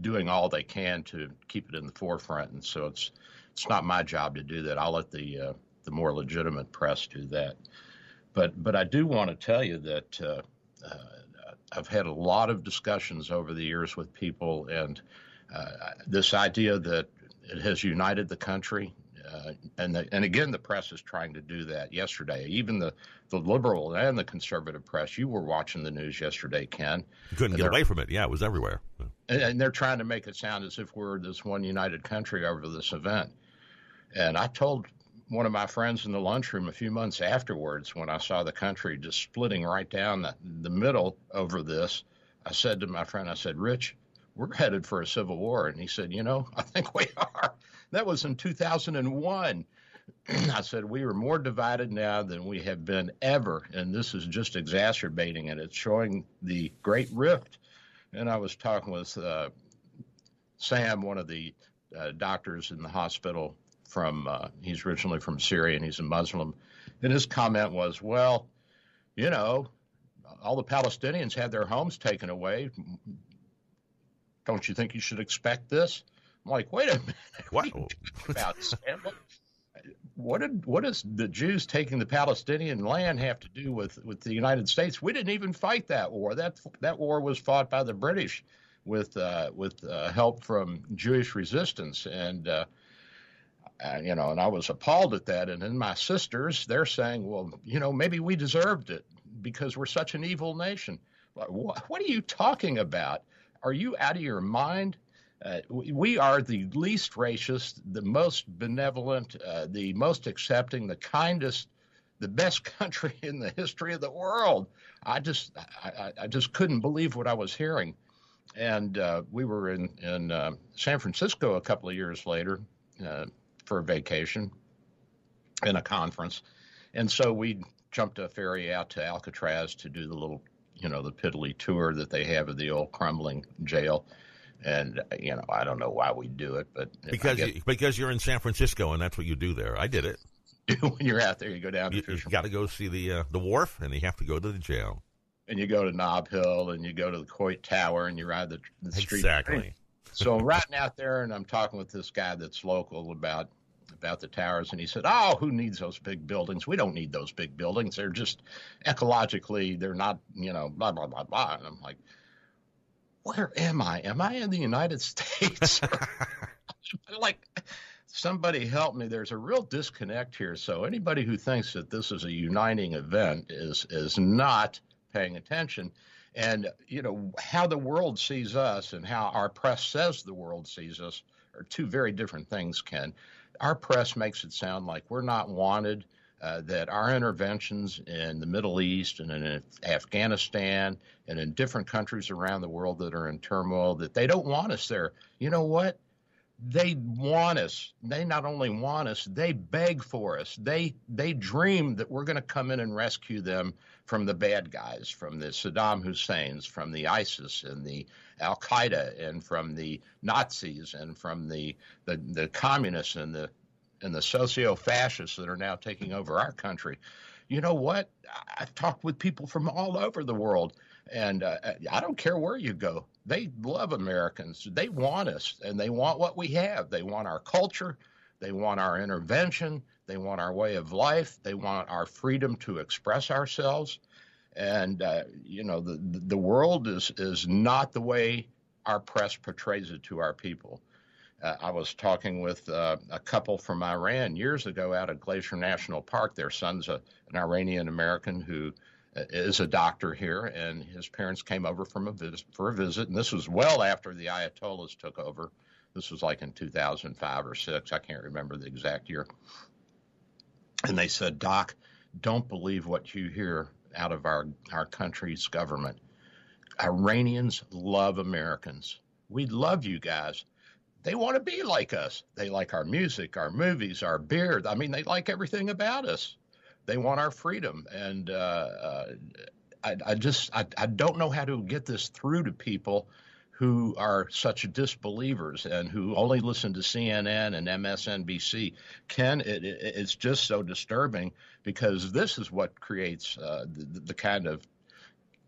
Doing all they can to keep it in the forefront, and so it's it's not my job to do that. I'll let the uh, the more legitimate press do that. But but I do want to tell you that uh, uh, I've had a lot of discussions over the years with people, and uh, this idea that it has united the country. Uh, and the, and again, the press is trying to do that. Yesterday, even the, the liberal and the conservative press. You were watching the news yesterday, Ken. You couldn't get away from it. Yeah, it was everywhere. And, they're trying to make it sound as if we're this one united country over this event. And I told one of my friends in the lunchroom a few months afterwards when I saw the country just splitting right down the, the middle over this. I said to my friend, I said, Rich, we're headed for a civil war. And he said, You know, I think we are. That was in 2001. I said, We are more divided now than we have been ever. And this is just exacerbating it. It's showing the great rift. And I was talking with uh, Sam, one of the uh, doctors in the hospital from, uh, he's originally from Syria and he's a Muslim. And his comment was, Well, you know, all the Palestinians had their homes taken away. Don't you think you should expect this? I'm like, wait a minute. What, what are you talking about, Sam? What did what does the Jews taking the Palestinian land have to do with, with the United States? We didn't even fight that war. That that war was fought by the British with uh, with uh, help from Jewish resistance, and uh, you know, and I was appalled at that. And then my sisters, they're saying, well, you know, maybe we deserved it because we're such an evil nation. What, what are you talking about? Are you out of your mind? Uh, we are the least racist, the most benevolent, uh, the most accepting, the kindest, the best country in the history of the world. I just, I, I just couldn't believe what I was hearing. And uh, we were in in uh, San Francisco a couple of years later uh, for a vacation in a conference, and so we jumped a ferry out to Alcatraz to do the little, you know, the piddly tour that they have of the old crumbling jail and you know I don't know why we do it, but because get, you, because you're in San Francisco and that's what you do there. I did it. when you're out there, you go down. You, you got to go see the uh, the wharf, and you have to go to the jail. And you go to Nob Hill, and you go to the Coit Tower, and you ride the, the street. Exactly. so I'm riding out there, and I'm talking with this guy that's local about about the towers, and he said, "Oh, who needs those big buildings? We don't need those big buildings. They're just ecologically, they're not, you know, blah blah blah blah." And I'm like, where am I? Am I in the United States? like, somebody help me. There's a real disconnect here. So anybody who thinks that this is a uniting event is is not paying attention. And you know how the world sees us and how our press says the world sees us are two very different things. Ken, our press makes it sound like we're not wanted uh, that our interventions in the Middle East and in Afghanistan and in different countries around the world that are in turmoil, that they don't want us there. You know what? They want us. They not only want us, they beg for us. They they dream that we're going to come in and rescue them from the bad guys, from the Saddam Husseins, from the ISIS and the Al Qaeda, and from the Nazis, and from the the, the communists and the and the socio fascists that are now taking over our country. You know what? I've talked with people from all over the world, and uh, I don't care where you go. They love Americans. They want us, and they want what we have. They want our culture. They want our intervention. They want our way of life. They want our freedom to express ourselves. And uh, you know, the the world is is not the way our press portrays it to our people. Uh, I was talking with uh, a couple from Iran years ago out at Glacier National Park. Their son's a, an Iranian American who uh, a doctor here, and his parents came over from a for a visit. And this was well after the Ayatollahs took over. This was like in 2005 or six. I can't remember the exact year. And they said, Doc, don't believe what you hear out of our, our country's government. Iranians love Americans We love you guys. They want to be like us. They like our music, our movies, our beer. I mean, they like everything about us. They want our freedom. And uh, uh, I, I, just, I, I don't know how to get this through to people who are such disbelievers and who only listen to CNN and MSNBC. Ken, it, it, it's just so disturbing because this is what creates uh, the, the kind of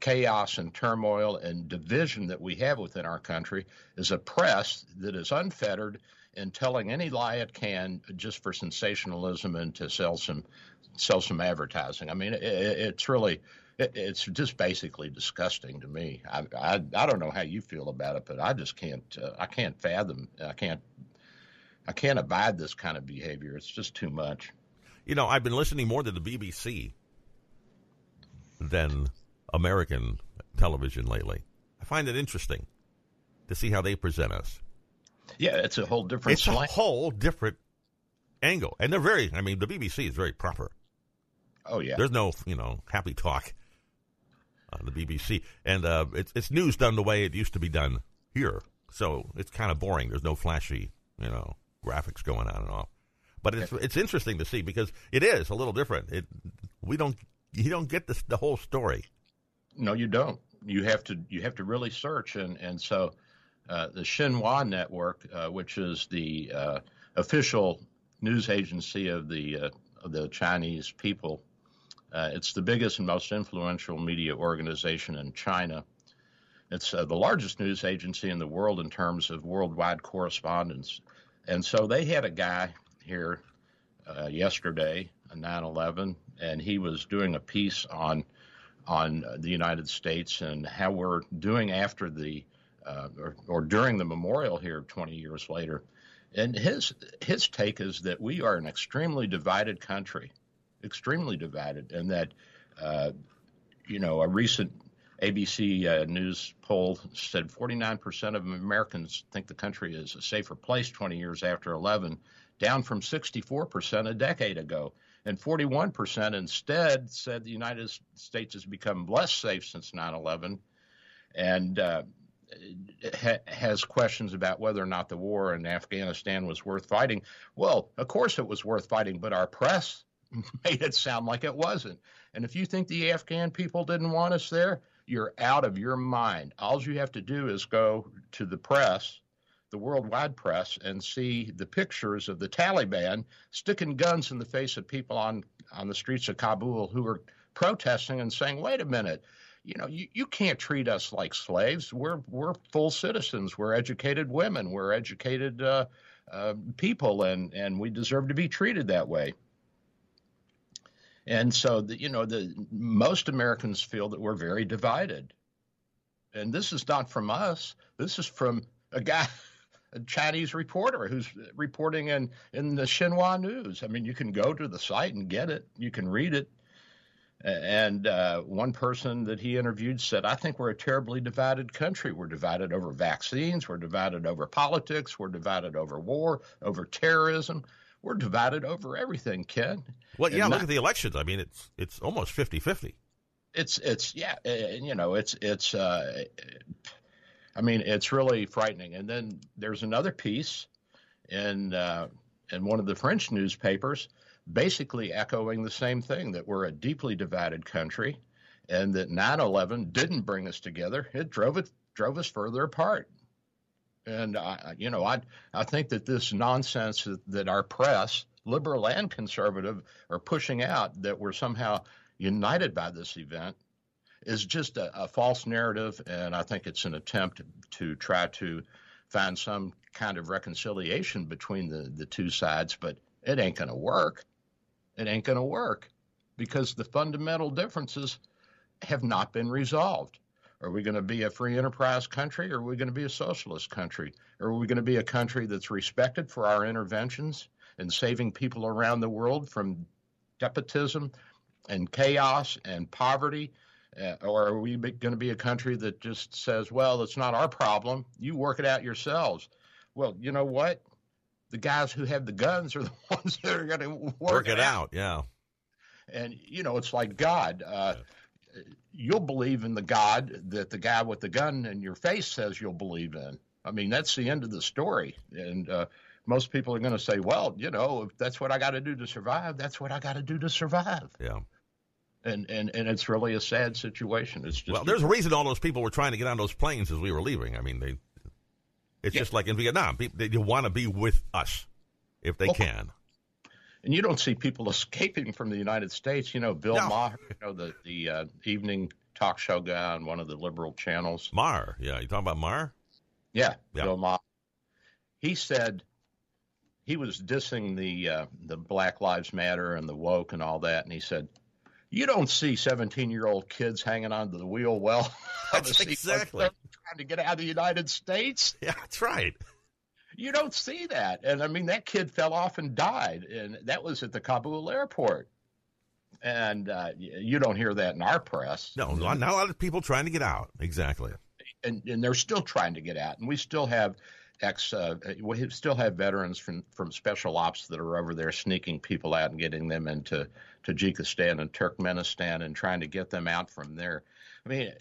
chaos and turmoil and division that we have within our country is a press that is unfettered in telling any lie it can just for sensationalism and to sell some sell some advertising. I mean, it, it's really it, it's just basically disgusting to me. I, I, I don't know how you feel about it, but I just can't uh, I can't fathom I can't I can't abide this kind of behavior. It's just too much. You know, I've been listening more to the BBC than American television lately. I find it interesting to see how they present us. Yeah, it's a whole different. It's slang. a whole different angle, and they're very. I mean, the BBC is very proper. Oh yeah. There's no you know happy talk on the BBC, and uh, it's it's news done the way it used to be done here. So it's kind of boring. There's no flashy you know graphics going on and off. But it's it's interesting to see because it is a little different. It we don't you don't get the the whole story. No, you don't. You have to you have to really search, and and so uh, the Xinhua Network, uh, which is the uh, official news agency of the uh, of the Chinese people, uh, it's the biggest and most influential media organization in China. It's uh, the largest news agency in the world in terms of worldwide correspondence, and so they had a guy here yesterday, 9/11, and he was doing a piece on on the United States and how we're doing after the uh, or, or, during the memorial here 20 years later. And his his take is that we are an extremely divided country, extremely divided, and that uh, you know a recent ABC uh, News poll said 49% of Americans think the country is a safer place 20 years after 11, down from 64% a decade ago and 41% instead said the United States has become less safe since 9 11 and uh, ha- has questions about whether or not the war in Afghanistan was worth fighting. Well, of course it was worth fighting, but our press made it sound like it wasn't. And if you think the Afghan people didn't want us there, you're out of your mind. All you have to do is go to the press the worldwide press and see the pictures of the Taliban sticking guns in the face of people on, on the streets of Kabul who are protesting and saying, wait a minute, you know, you, you can't treat us like slaves. We're, we're full citizens. We're educated women. We're educated uh, uh, people, and, and we deserve to be treated that way. And so, the, you know, the most Americans feel that we're very divided. And this is not from us. This is from a guy Chinese reporter who's reporting in, in the Xinhua News. I mean, you can go to the site and get it, you can read it. And uh, one person that he interviewed said, I think we're a terribly divided country. We're divided over vaccines, we're divided over politics, we're divided over war, over terrorism. We're divided over everything, Ken. Well, yeah, and look not, at the elections. I mean, it's it's almost 50-50. It's it's yeah, you know, it's it's uh, I mean, it's really frightening. And then there's another piece in uh, in one of the French newspapers, basically echoing the same thing that we're a deeply divided country, and that 9/11 didn't bring us together; it drove it drove us further apart. And I, you know, I I think that this nonsense that our press, liberal and conservative, are pushing out that we're somehow united by this event is just a, a, false narrative, and I think it's an attempt to try to find some kind of reconciliation between the, the two sides, but it ain't going to work. It ain't going to work because the fundamental differences have not been resolved. Are we going to be a free enterprise country or are we going to be a socialist country? Are we going to be a country that's respected for our interventions and saving people around the world from despotism and chaos and poverty uh, or are we going to be a country that just says, well, it's not our problem. You work it out yourselves? Well, you know what? The guys who have the guns are the ones that are going to work, work it, out. out. Yeah. And, you know, it's like God. Uh, you'll believe in the God that the guy with the gun in your face says you'll believe in. I mean, that's the end of the story. And uh, most people are going to say, well, you know, if that's what I got to do to survive, that's what I got to do to survive. Yeah. And, and and it's really a sad situation. It's just well, there's a reason all those people were trying to get on those planes as we were leaving. I mean, they. It's Yeah. just like in Vietnam. People, they, you want to be with us if they Oh. can. and you don't see people escaping from the United States. You know, Bill No. Maher, you know, the the uh, evening talk show guy on one of the liberal channels. Maher, yeah, you talking about Maher? Yeah, Yeah. Bill Maher. He said he was dissing the uh, the Black Lives Matter and the woke and all that, and he said, "You don't see 17 year old kids hanging onto the wheel well." That's exactly. trying to get out of the United States. Yeah, that's right. You don't see that, and I mean that kid fell off and died, and that was at the Kabul airport. And uh, you don't hear that in our press. No, not not a lot of people trying to get out. Exactly. and, and they're still trying to get out. And we still have ex, uh, we still have veterans from, from special ops that are over there sneaking people out and getting them into Tajikistan and Turkmenistan and trying to get them out from there. I mean,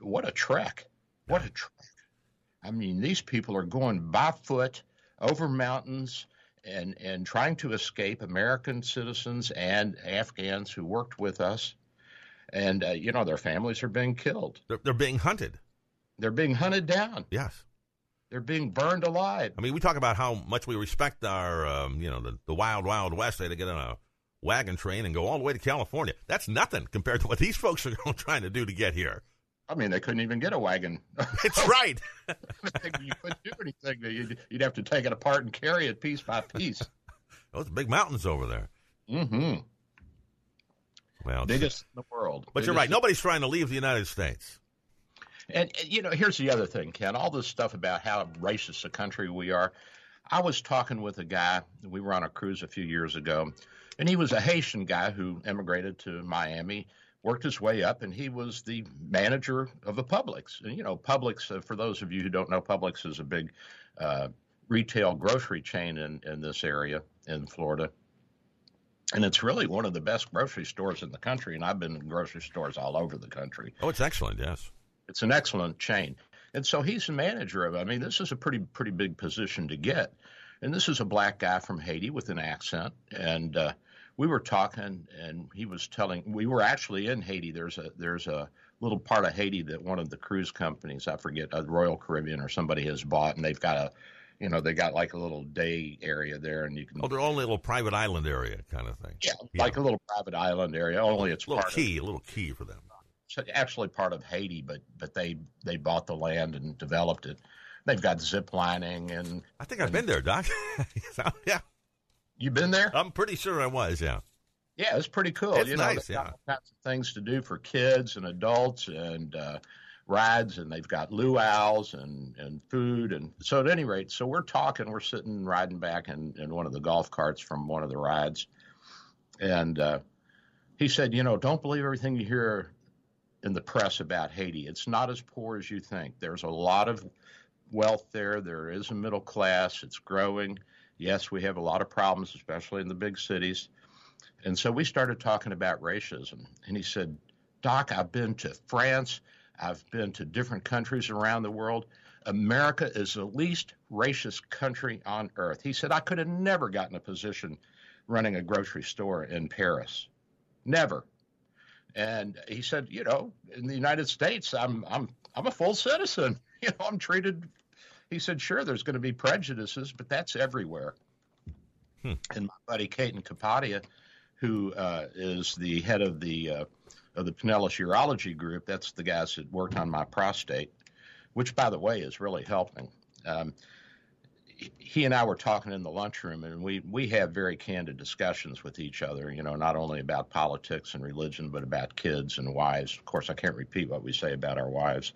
what a trek! What a trek! I mean, these people are going by foot over mountains and and trying to escape American citizens and Afghans who worked with us. And uh, you know, their families are being killed. They're, they're being hunted. They're being hunted down. Yes. They're being burned alive. I mean, we talk about how much we respect our, um, you know, the, the wild, wild west. They had to get on a wagon train and go all the way to California. That's nothing compared to what these folks are trying to do to get here. I mean, they couldn't even get a wagon. It's right. you couldn't do anything. You'd, you'd have to take it apart and carry it piece by piece. Those big mountains over there. Mm-hmm. Well, Biggest in the world. but you're right. Nobody's trying to leave the United States. And, and, you know, here's the other thing, Ken. All this stuff about how racist a country we are. I was talking with a guy. We were on a cruise a few years ago, and he was a Haitian guy who immigrated to Miami, worked his way up, and he was the manager of a Publix. And you know, Publix. Uh, for those of you who don't know, Publix is a big uh, retail grocery chain in in this area in Florida. And it's really one of the best grocery stores in the country. And I've been in grocery stores all over the country Oh, it's excellent. Yes. it's an excellent chain. And so he's the manager of it. I mean, this is a pretty pretty big position to get. And this is a black guy from Haiti with an accent. And uh, we were talking, and he was telling. We were actually in Haiti. There's a there's a little part of Haiti that one of the cruise companies, I forget, uh, Royal Caribbean or somebody has bought, and they've got a, you know, they got like a little day area there, and you can, Oh, they're only a little private island area kind of thing. yeah, like a little private island area. Only it's a little part of key, a little key for them. it's actually part of Haiti, but but they they bought the land and developed it. They've got zip lining, and I think I've been there, Doc. Yeah, You've been there? I'm pretty sure I was. Yeah. Yeah, it's pretty cool. It's you know, nice, yeah. kinds of things to do for kids and adults, and uh, rides, and they've got luau's and and food, and so at any rate, so we're talking, we're sitting riding back in in one of the golf carts from one of the rides, and uh, he said, you know, don't believe everything you hear in the press about Haiti. It's not as poor as you think. There's a lot of wealth there. There is a middle class. It's growing. Yes, we have a lot of problems, especially in the big cities. And so we started talking about racism. And he said, Doc, I've been to France. I've been to different countries around the world. America is the least racist country on earth. He said, I could have never gotten a position running a grocery store in Paris. Never. And he said, you know, in the United States, I'm I'm I'm a full citizen. You know, I'm treated. He said, sure, there's going to be prejudices, but that's everywhere. Hmm. And my buddy Ketan Kapadia, who uh, is the head of the uh, of the Pinellas Urology Group, that's the guys that worked on my prostate, which, by the way, is really helping. Um, he and I were talking in the lunchroom, and we we have very candid discussions with each other. You know, not only about politics and religion, but about kids and wives. Of course, I can't repeat what we say about our wives.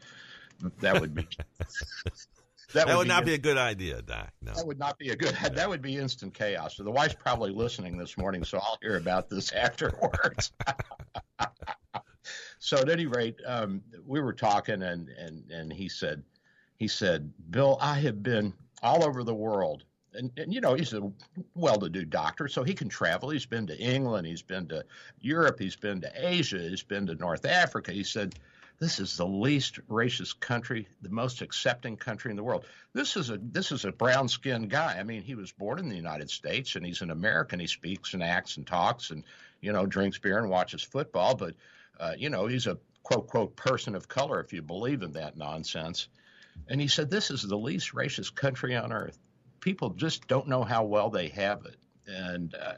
That would be That would be not be a good idea, Doc. No. that would not be a good. That would be instant chaos. So the wife's probably listening this morning, so I'll hear about this afterwards. so at any rate, um, we were talking, and and and he said, he said, Bill, I have been all over the world. And, and you know he's a well-to-do doctor, so he can travel. He's been to England, he's been to Europe, he's been to Asia, he's been to North Africa. He said, this is the least racist country, the most accepting country in the world. This is a this is a brown skinned guy. I mean, he was born in the United States and he's an American. He speaks and acts and talks and you know drinks beer and watches football, but uh, you know he's a quote quote person of color if you believe in that nonsense. And he said this is the least racist country on earth. People just don't know how well they have it, and uh,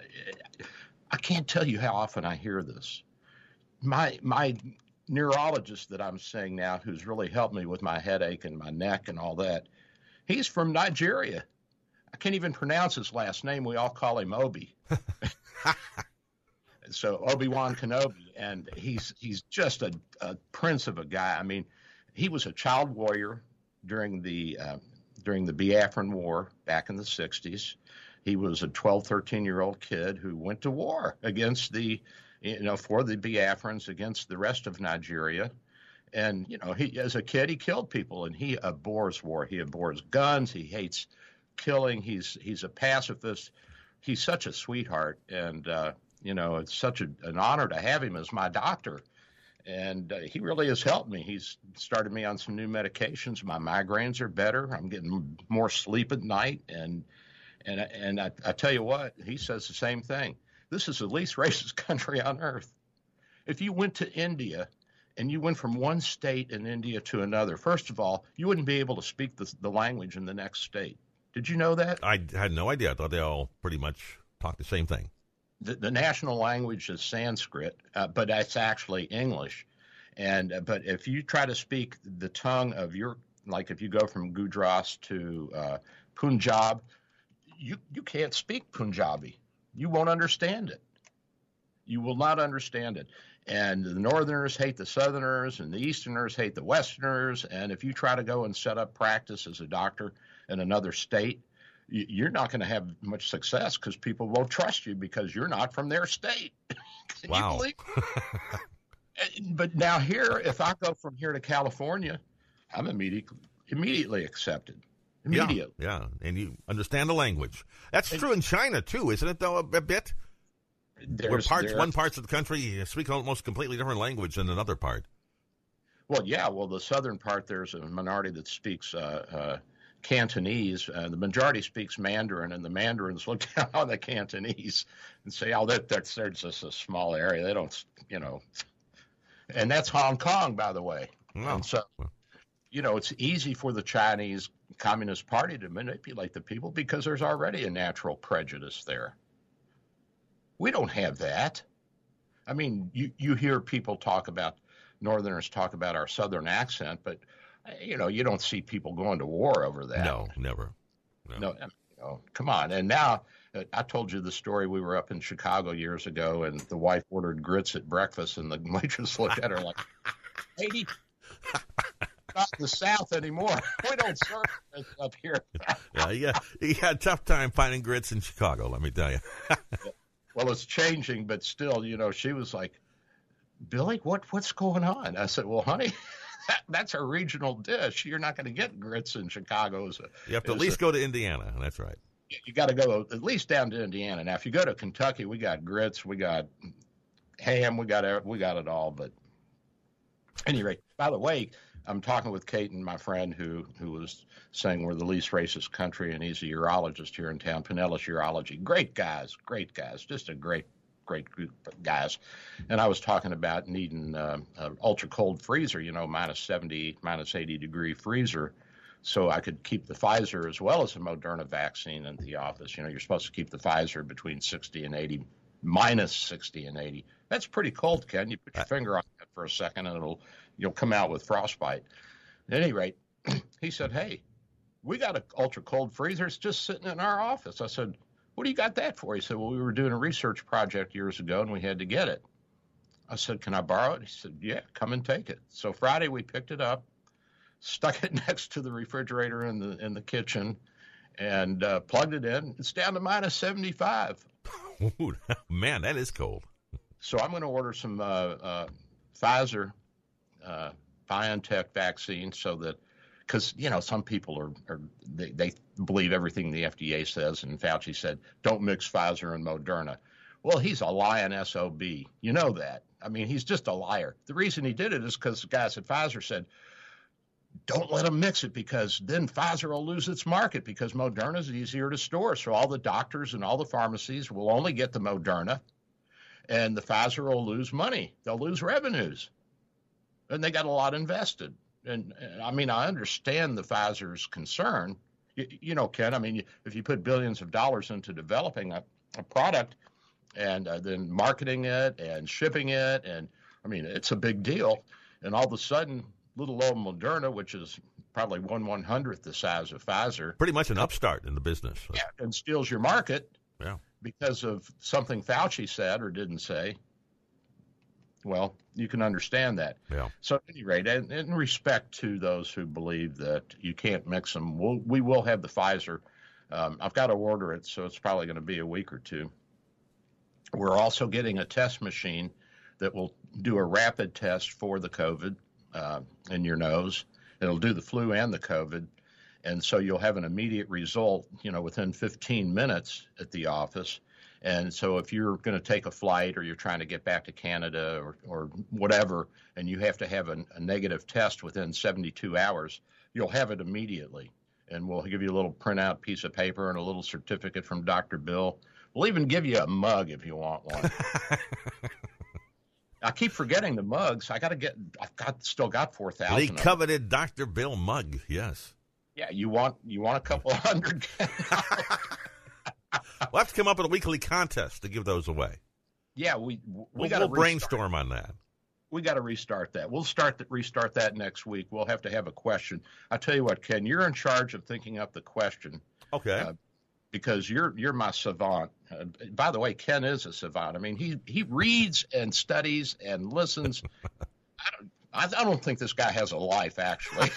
I can't tell you how often I hear this. My my neurologist that I'm seeing now, who's really helped me with my headache and my neck and all that, he's from Nigeria. I can't even pronounce his last name. We all call him Obi. so Obi Wan Kenobi, and he's he's just a, a, prince of a guy. I mean, he was a child warrior during the uh, during the Biafran War back in the '60s. He was a 12, 13 year old kid who went to war against the you know, for the Biafrans against the rest of Nigeria. And, you know, he, as a kid, he killed people and he abhors war. He abhors guns. He hates killing. He's, he's a pacifist. He's such a sweetheart. And, uh, you know, it's such a, an honor to have him as my doctor. And uh, he really has helped me. He's started me on some new medications. My migraines are better. I'm getting more sleep at night. And, and, and I, I tell you what, he says the same thing this is the least racist country on earth. If you went to India and you went from one state in India to another, first of all, you wouldn't be able to speak the, the language in the next state. Did you know that? I had no idea. I thought they all pretty much talk the same thing. The, the national language is Sanskrit, uh, but that's actually English. And uh, but if you try to speak the tongue of your, like if you go from Gujarat to uh, Punjab, you you can't speak Punjabi you won't understand it. You will not understand it. And the Northerners hate the Southerners, and the Easterners hate the Westerners. And if you try to go and set up practice as a doctor in another state, you're not going to have much success because people won't trust you because you're not from their state. Wow. but now here, if I go from here to California, I'm immediately immediately accepted. Immediately. Yeah, yeah, and you understand the language. That's and, true in China too, isn't it? Though a, a bit. Where parts, one parts of the country speak almost completely different language than another part. Well, yeah. Well, the southern part there's a minority that speaks uh, uh, Cantonese. Uh, the majority speaks Mandarin, and the Mandarins look down on the Cantonese and say, "Oh, that that's they're just a small area. They don't, you know." And that's Hong Kong, by the way. Oh, and so, you know, it's easy for the Chinese Communist Party to manipulate the people because there's already a natural prejudice there. We don't have that. I mean, you, you hear people talk about, Northerners talk about our Southern accent, but, you know, you don't see people going to war over that. No, never. No, no you know, come on. And now, uh, I told you the story. We were up in Chicago years ago, and the wife ordered grits at breakfast, and the waitress looked at her like, "Lady, not the South anymore. We don't serve this up here. yeah, yeah, he had a tough time finding grits in Chicago. Let me tell you. well, it's changing, but still, you know, she was like, "Billy, what what's going on?" I said, "Well, honey." That, that's a regional dish. You're not going to get grits in Chicago. You have to at least a, go to Indiana. That's right. You got to go at least down to Indiana. Now, if you go to Kentucky, we got grits, we got ham, we got we got it all. But any rate, by the way, I'm talking with Ketan my friend who who was saying we're the least racist country, and he's a urologist here in town, Pinellas Urology. Great guys, great guys, just a great great group of guys. And I was talking about needing uh, an ultra cold freezer, you know, minus 70, minus 80 degree freezer, so I could keep the Pfizer as well as the Moderna vaccine in the office. You know, you're supposed to keep the Pfizer between 60 and 80, minus 60 and 80. That's pretty cold, Ken. You put your finger on it for a second, and it'll you'll come out with frostbite. At any rate, he said, Hey, we got an ultra cold freezer. It's just sitting in our office. I said, What do you got that for? He said, Well, we were doing a research project years ago and we had to get it. I said, Can I borrow it? He said, Yeah, come and take it. So Friday we picked it up, stuck it next to the refrigerator in the in the kitchen, and uh, plugged it in. It's down to minus 75. Ooh, man, that is cold. So I'm going to order some uh, uh, Pfizer uh, BioNTech vaccine so that because you know some people are, are they, they, believe everything the FDA says, and Fauci said don't mix Pfizer and Moderna. Well, he's a lying sob. You know that. I mean, he's just a liar. The reason he did it is because the guys at Pfizer said, don't let them mix it because then Pfizer will lose its market because Moderna is easier to store. So all the doctors and all the pharmacies will only get the Moderna, and the Pfizer will lose money. They'll lose revenues, and they got a lot invested. And, and I mean, I understand the Pfizer's concern. You, you, know, Ken. I mean, if you put billions of dollars into developing a, a product and uh, then marketing it and shipping it, and I mean, it's a big deal. And all of a sudden, little old Moderna, which is probably one one hundredth the size of Pfizer, pretty much an upstart in the business, yeah, and steals your market, yeah, because of something Fauci said or didn't say. Well, you can understand that. Yeah. So, at any rate, in, in respect to those who believe that you can't mix them, we'll, we will have the Pfizer. Um, I've got to order it, so it's probably going to be a week or two. We're also getting a test machine that will do a rapid test for the COVID uh, in your nose. It'll do the flu and the COVID. And so you'll have an immediate result, you know, within 15 minutes at the office. And so if you're going to take a flight or you're trying to get back to Canada or, or whatever, and you have to have a, a negative test within 72 hours, you'll have it immediately. And we'll give you a little printout piece of paper and a little certificate from Dr. Bill. We'll even give you a mug if you want one. I keep forgetting the mugs. I got to get. I've got still got four thousand. The coveted Dr. Bill mug. Yes. Yeah, you want you want a couple hundred. we'll have to come up with a weekly contest to give those away. Yeah, we we we'll, got to we'll brainstorm on that. We got to restart that. We'll start that restart that next week. We'll have to have a question. I tell you what, Ken, you're in charge of thinking up the question. Okay. Uh, because you're you're my savant. Uh, by the way, Ken is a savant. I mean, he he reads and studies and listens. I don't I, I don't think this guy has a life actually.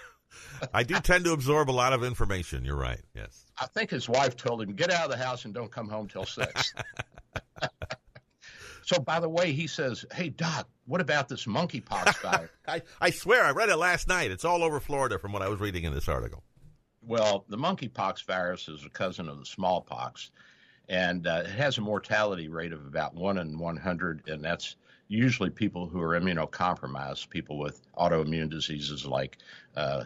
I do tend to absorb a lot of information. You're right. Yes. I think his wife told him, "Get out of the house and don't come home till six. so, by the way, he says, "Hey, Doc, what about this monkeypox virus?" I, I swear, I read it last night. It's all over Florida, from what I was reading in this article. Well, the monkeypox virus is a cousin of the smallpox, and uh, it has a mortality rate of about one in 100, and that's usually people who are immunocompromised, people with autoimmune diseases like uh,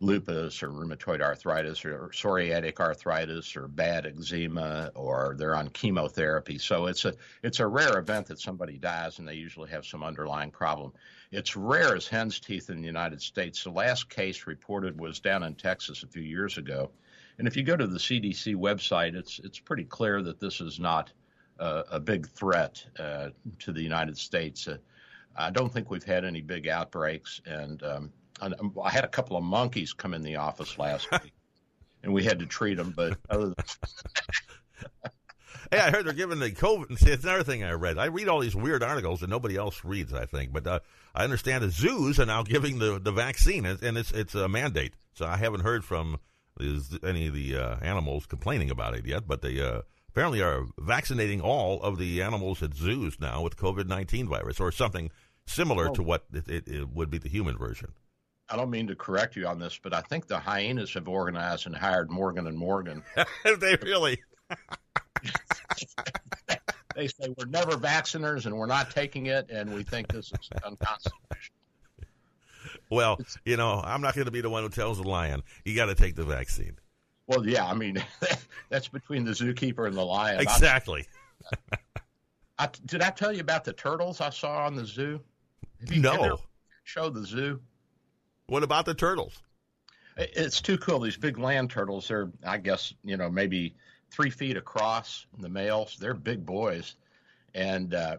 lupus or rheumatoid arthritis or psoriatic arthritis or bad eczema or they're on chemotherapy. So it's a it's a rare event that somebody dies and they usually have some underlying problem. It's rare as hen's teeth in the United States. The last case reported was down in Texas a few years ago. And if you go to the CDC website, it's it's pretty clear that this is not uh, a big threat uh, to the United States. Uh, I don't think we've had any big outbreaks, and um, I had a couple of monkeys come in the office last week, and we had to treat them. But other than hey, I heard they're giving the COVID. See, it's another thing I read. I read all these weird articles that nobody else reads. I think, but uh, I understand the zoos are now giving the the vaccine, and it's it's a mandate. So I haven't heard from any of the uh, animals complaining about it yet, but they uh, apparently are vaccinating all of the animals at zoos now with COVID nineteen virus or something similar oh. to what it, it, it would be the human version. I don't mean to correct you on this, but I think the hyenas have organized and hired Morgan and Morgan. they really? they say we're never vacciners and we're not taking it, and we think this is unconstitutional. Well, you know, I'm not going to be the one who tells the lion you got to take the vaccine. Well, yeah, I mean, that's between the zookeeper and the lion. Exactly. I, I, did I tell you about the turtles I saw on the zoo? no. Show the zoo. What about the turtles? It's too cool. These big land turtles, they're, I guess, you know, maybe three feet across, the males. They're big boys. And uh,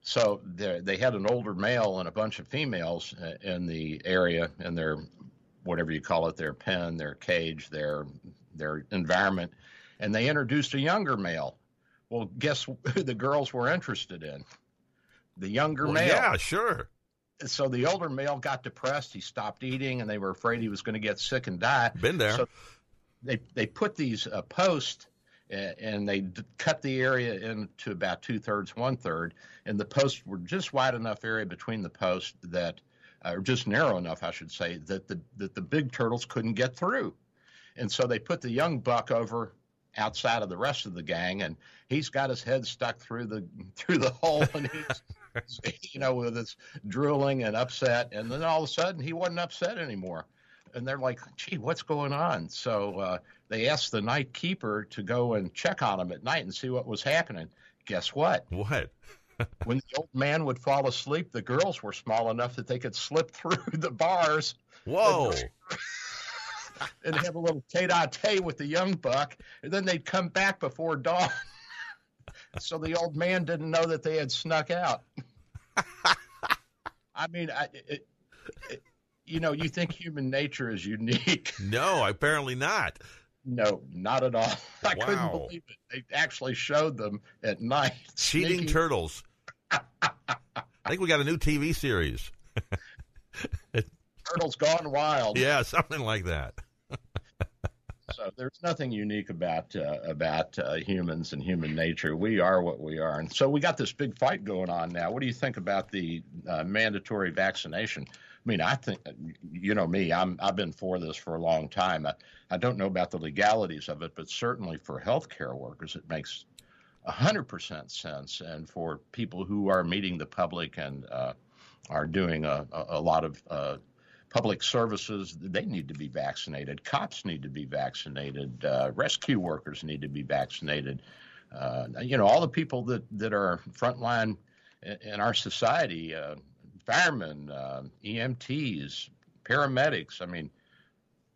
so they had an older male and a bunch of females uh, in the area in their, whatever you call it, their pen, their cage, their, their environment. And they introduced a younger male. Well, guess who the girls were interested in? The younger well, male. Yeah, sure so the older male got depressed. He stopped eating, and they were afraid he was going to get sick and die. Been there. So they they put these uh, posts and they cut the area into about two thirds, one third, and the posts were just wide enough area between the posts that, uh, or just narrow enough, I should say, that the that the big turtles couldn't get through, and so they put the young buck over outside of the rest of the gang, and he's got his head stuck through the through the hole, and he's you know with his drooling and upset, and then all of a sudden he wasn't upset anymore, and they're like, "Gee, what's going on?" So uh, they asked the night keeper to go and check on him at night and see what was happening. Guess what? What? when the old man would fall asleep, the girls were small enough that they could slip through the bars. Whoa. and have a little tete-a-tete with the young buck, and then they'd come back before dawn. So the old man didn't know that they had snuck out. I mean, I, it, it, you know, you think human nature is unique. No, apparently not. No, not at all. I Wow. couldn't believe it. They actually showed them at night. Cheating sneaking- turtles. I think we got a new TV series. turtles gone wild. Yeah, something like that. So there's nothing unique about uh, about uh, humans and human nature. We are what we are, and so we got this big fight going on now. What do you think about the uh, mandatory vaccination? I mean, I think you know me. I'm I've been for this for a long time. I, I don't know about the legalities of it, but certainly for healthcare workers, it makes hundred percent sense, and for people who are meeting the public and uh, are doing a, a, a lot of uh, public services, they need to be vaccinated. Cops need to be vaccinated. Uh, rescue workers need to be vaccinated. Uh, you know, all the people that, that are frontline in, in our society, uh, firemen, uh, EMTs, paramedics. I mean,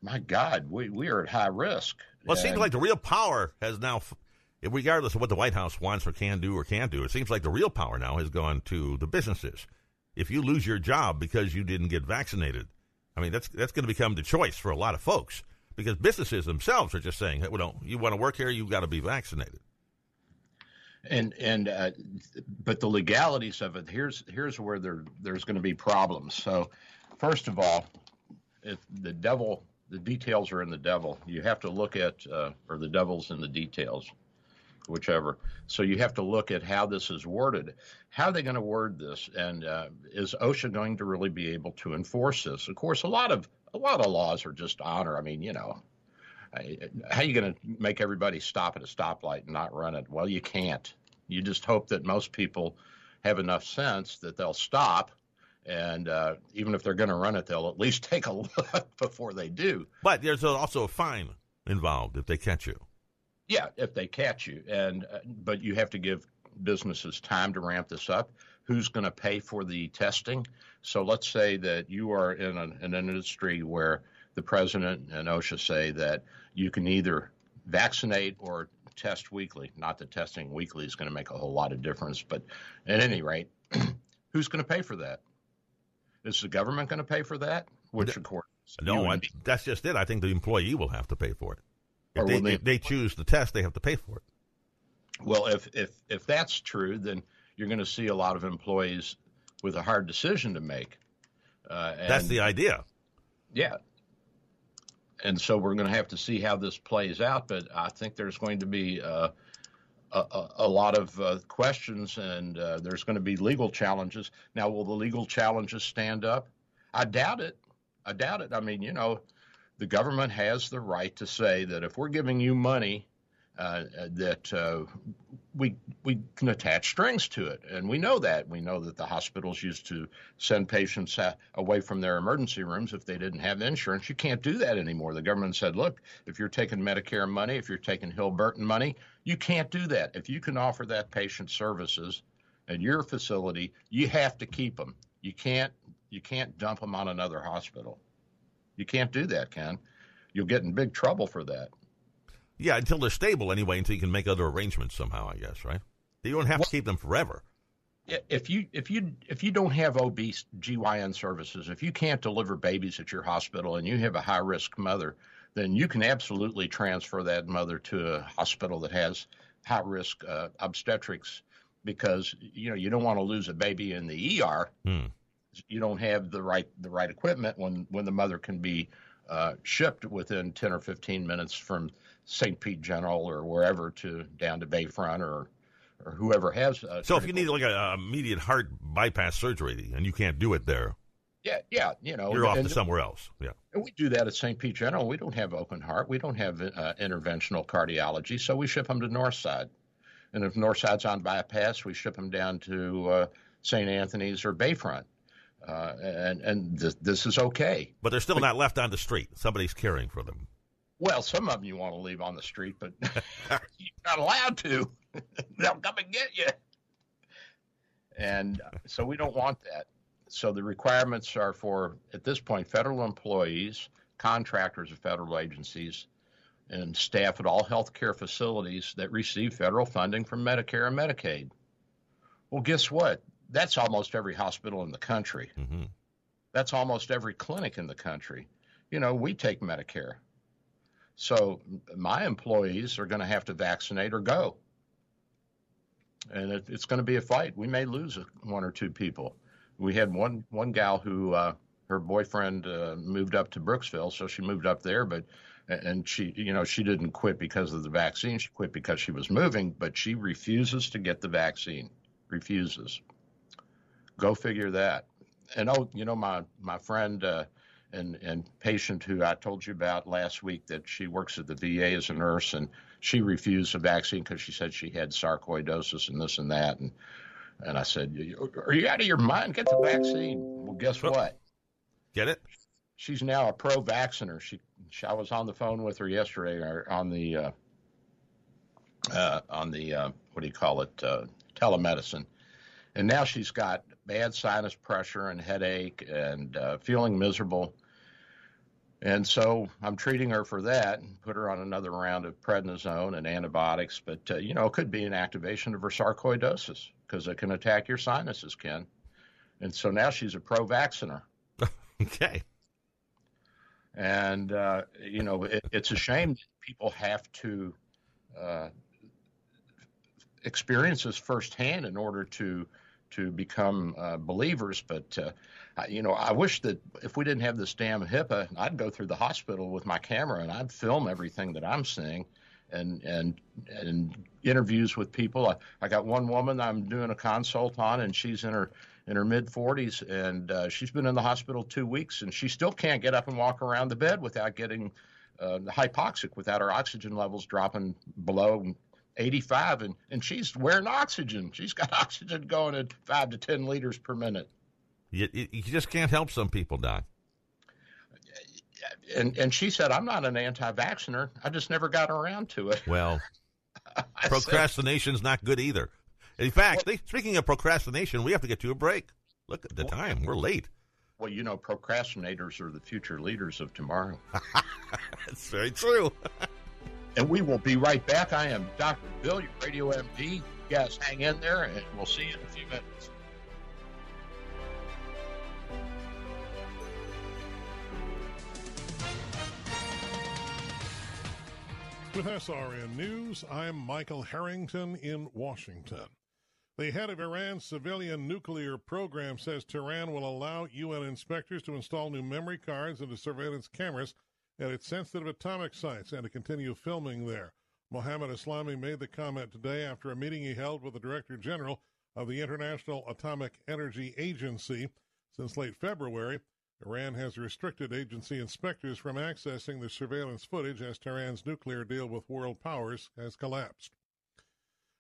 my God, we, we are at high risk. Well, it seems like the real power has now, regardless of what the White House wants or can do or can't do, it seems like the real power now has gone to the businesses. If you lose your job because you didn't get vaccinated, I mean, that's that's going to become the choice for a lot of folks because businesses themselves are just saying, you want to work here, you've got to be vaccinated. and and uh, but the legalities of it here's here's where there there's going to be problems. So first of all if the devil the details are in the devil. You have to look at uh, or the devil's in the details whichever so you have to look at how this is worded how are they going to word this and uh, is osha going to really be able to enforce this of course a lot of a lot of laws are just honor i mean you know how are you going to make everybody stop at a stoplight and not run it? Well, you can't. You just hope that most people have enough sense that they'll stop, and uh, even if they're going to run it, they'll at least take a look before they do. But there's also a fine involved if they catch you. Yeah, if they catch you, and uh, but you have to give businesses time to ramp this up. Who's going to pay for the testing? So let's say that you are in an, an industry where the president and OSHA say that you can either vaccinate or test weekly. Not that testing weekly is going to make a whole lot of difference, but at any rate, who's going to pay for that? Is the government going to pay for that? Which, of course, No, I, that's just it. I think the employee will have to pay for it. If Or they, they- if they choose the test, they have to pay for it. Well, if if if that's true, then you're going to see a lot of employees with a hard decision to make. Uh, and, That's the idea. yeah. And so we're going to have to see how this plays out, but I think there's going to be uh, a, a, a lot of uh, questions, and uh, there's going to be legal challenges. Now, will the legal challenges stand up? I doubt it. I doubt it. I mean, you know, the government has the right to say that if we're giving you money, uh, that uh, we we can attach strings to it, and we know that. We know that the hospitals used to send patients uh, away from their emergency rooms if they didn't have insurance. You can't do that anymore. The government said, look, if you're taking Medicare money, if you're taking Hill Burton money, you can't do that. If you can offer that patient services at your facility, you have to keep them. You can't you can't dump them on another hospital. You can't do that, Ken. You'll get in big trouble for that. Yeah, until they're stable anyway, until you can make other arrangements somehow, I guess, right? You don't have to keep them forever. Yeah, if you if you if you don't have obese GYN services, if you can't deliver babies at your hospital and you have a high risk mother, then you can absolutely transfer that mother to a hospital that has high risk uh, obstetrics because you know you don't want to lose a baby in the ER. Hmm. You don't have the right the right equipment when when the mother can be uh, shipped within ten or fifteen minutes from St. Pete General or wherever to down to Bayfront or or whoever has. Uh, So if you need like a, immediate heart bypass surgery and you can't do it there, Yeah, yeah, you know, You're off and, to somewhere else. Yeah. and we do that at St. Pete General. We don't have open heart. We don't have uh, interventional cardiology, so we ship them to Northside. And if Northside's on bypass, we ship them down to uh, St. Anthony's or Bayfront. Uh, and and this, this is okay. But they're still not left on the street. Somebody's caring for them. Well, some of them you want to leave on the street, but you're not allowed to. They'll come and get you. And so we don't want that. So the requirements are for, at this point, federal employees, contractors of federal agencies, and staff at all healthcare facilities that receive federal funding from Medicare and Medicaid. Well, guess what? That's almost every hospital in the country. hmm That's almost every clinic in the country. You know, we take Medicare. So my employees are going to have to vaccinate or go. And it, it's going to be a fight. We may lose one or two people. We had one one gal who uh, her boyfriend uh, moved up to Brooksville, so she moved up there, but and she you know she didn't quit because of the vaccine. She quit because she was moving, but she refuses to get the vaccine. Refuses. Go figure that. And oh, you know my my friend uh, and and patient who I told you about last week that she works at the VA as a nurse and she refused the vaccine because she said she had sarcoidosis and this and that and and I said, "Are you out of your mind? Get the vaccine." Well, guess what? Get it? She's now a pro-vacciner. She, she I was on the phone with her yesterday or on the uh, uh, on the uh, what do you call it uh, telemedicine, and now she's got bad sinus pressure and headache and uh, feeling miserable. And so I'm treating her for that and put her on another round of prednisone and antibiotics. But, uh, you know, it could be an activation of her sarcoidosis because it can attack your sinuses, Ken. And so now she's a pro vacciner. Okay. And, uh, you know, it, it's a shame that people have to uh, experience this firsthand in order to to become uh, believers. But uh, I, you know, I wish that if we didn't have this damn HIPAA, I'd go through the hospital with my camera and I'd film everything that I'm seeing, and and and interviews with people. I, I got one woman I'm doing a consult on, and she's in her in her mid 40s, and uh, she's been in the hospital two weeks, and she still can't get up and walk around the bed without getting uh, hypoxic, without her oxygen levels dropping below 85 and, and she's wearing oxygen. She's got oxygen going at five to 10 liters per minute. You, you just can't help some people, Doc. And, and she said, I'm not an anti vacciner. I just never got around to it. Well, procrastination's not good either. In fact, they, speaking of procrastination, we have to get to a break. Look at the time. We're late. Well, you know, procrastinators are the future leaders of tomorrow. That's very true. And we will be right back. I am Dr. Bill, your radio MD. You guys hang in there, and we'll see you in a few minutes. With SRN News, I'm Michael Harrington in Washington. The head of Iran's civilian nuclear program says Tehran will allow UN inspectors to install new memory cards into surveillance cameras at its sensitive atomic sites and to continue filming there. Mohammad Islami made the comment today after a meeting he held with the Director General of the International Atomic Energy Agency. Since late February, Iran has restricted agency inspectors from accessing the surveillance footage as Tehran's nuclear deal with world powers has collapsed.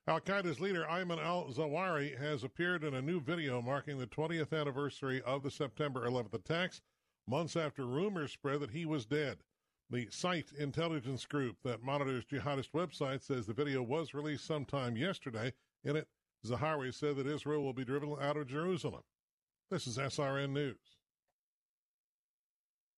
Al Qaeda's leader Ayman al Zawahiri has appeared in a new video marking the 20th anniversary of the September 11th attacks, months after rumors spread that he was dead. The SITE intelligence group that monitors jihadist websites says the video was released sometime yesterday. In it, Zawahiri said that Israel will be driven out of Jerusalem. This is SRN News.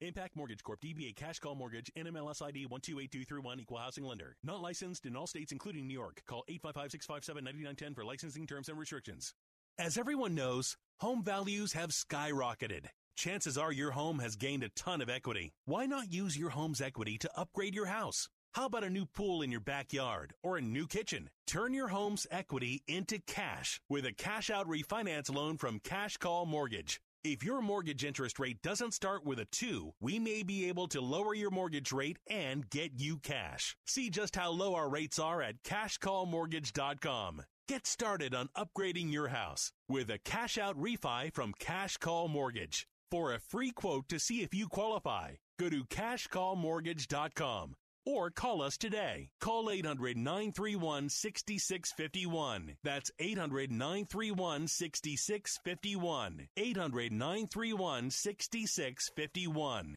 Impact Mortgage Corp. DBA Cash Call Mortgage. NMLS ID 128231. Equal Housing Lender. Not licensed in all states, including New York. Call 855-657-9910 for licensing terms and restrictions. As everyone knows, home values have skyrocketed. Chances are your home has gained a ton of equity. Why not use your home's equity to upgrade your house? How about a new pool in your backyard or a new kitchen? Turn your home's equity into cash with a cash out refinance loan from Cash Call Mortgage. If your mortgage interest rate doesn't start with a 2, we may be able to lower your mortgage rate and get you cash. See just how low our rates are at cashcallmortgage.com. Get started on upgrading your house with a cash out refi from Cash Call Mortgage. For a free quote to see if you qualify, go to cashcallmortgage.com or call us today. Call 800 931 6651. That's 800 931 6651. 800 931 6651.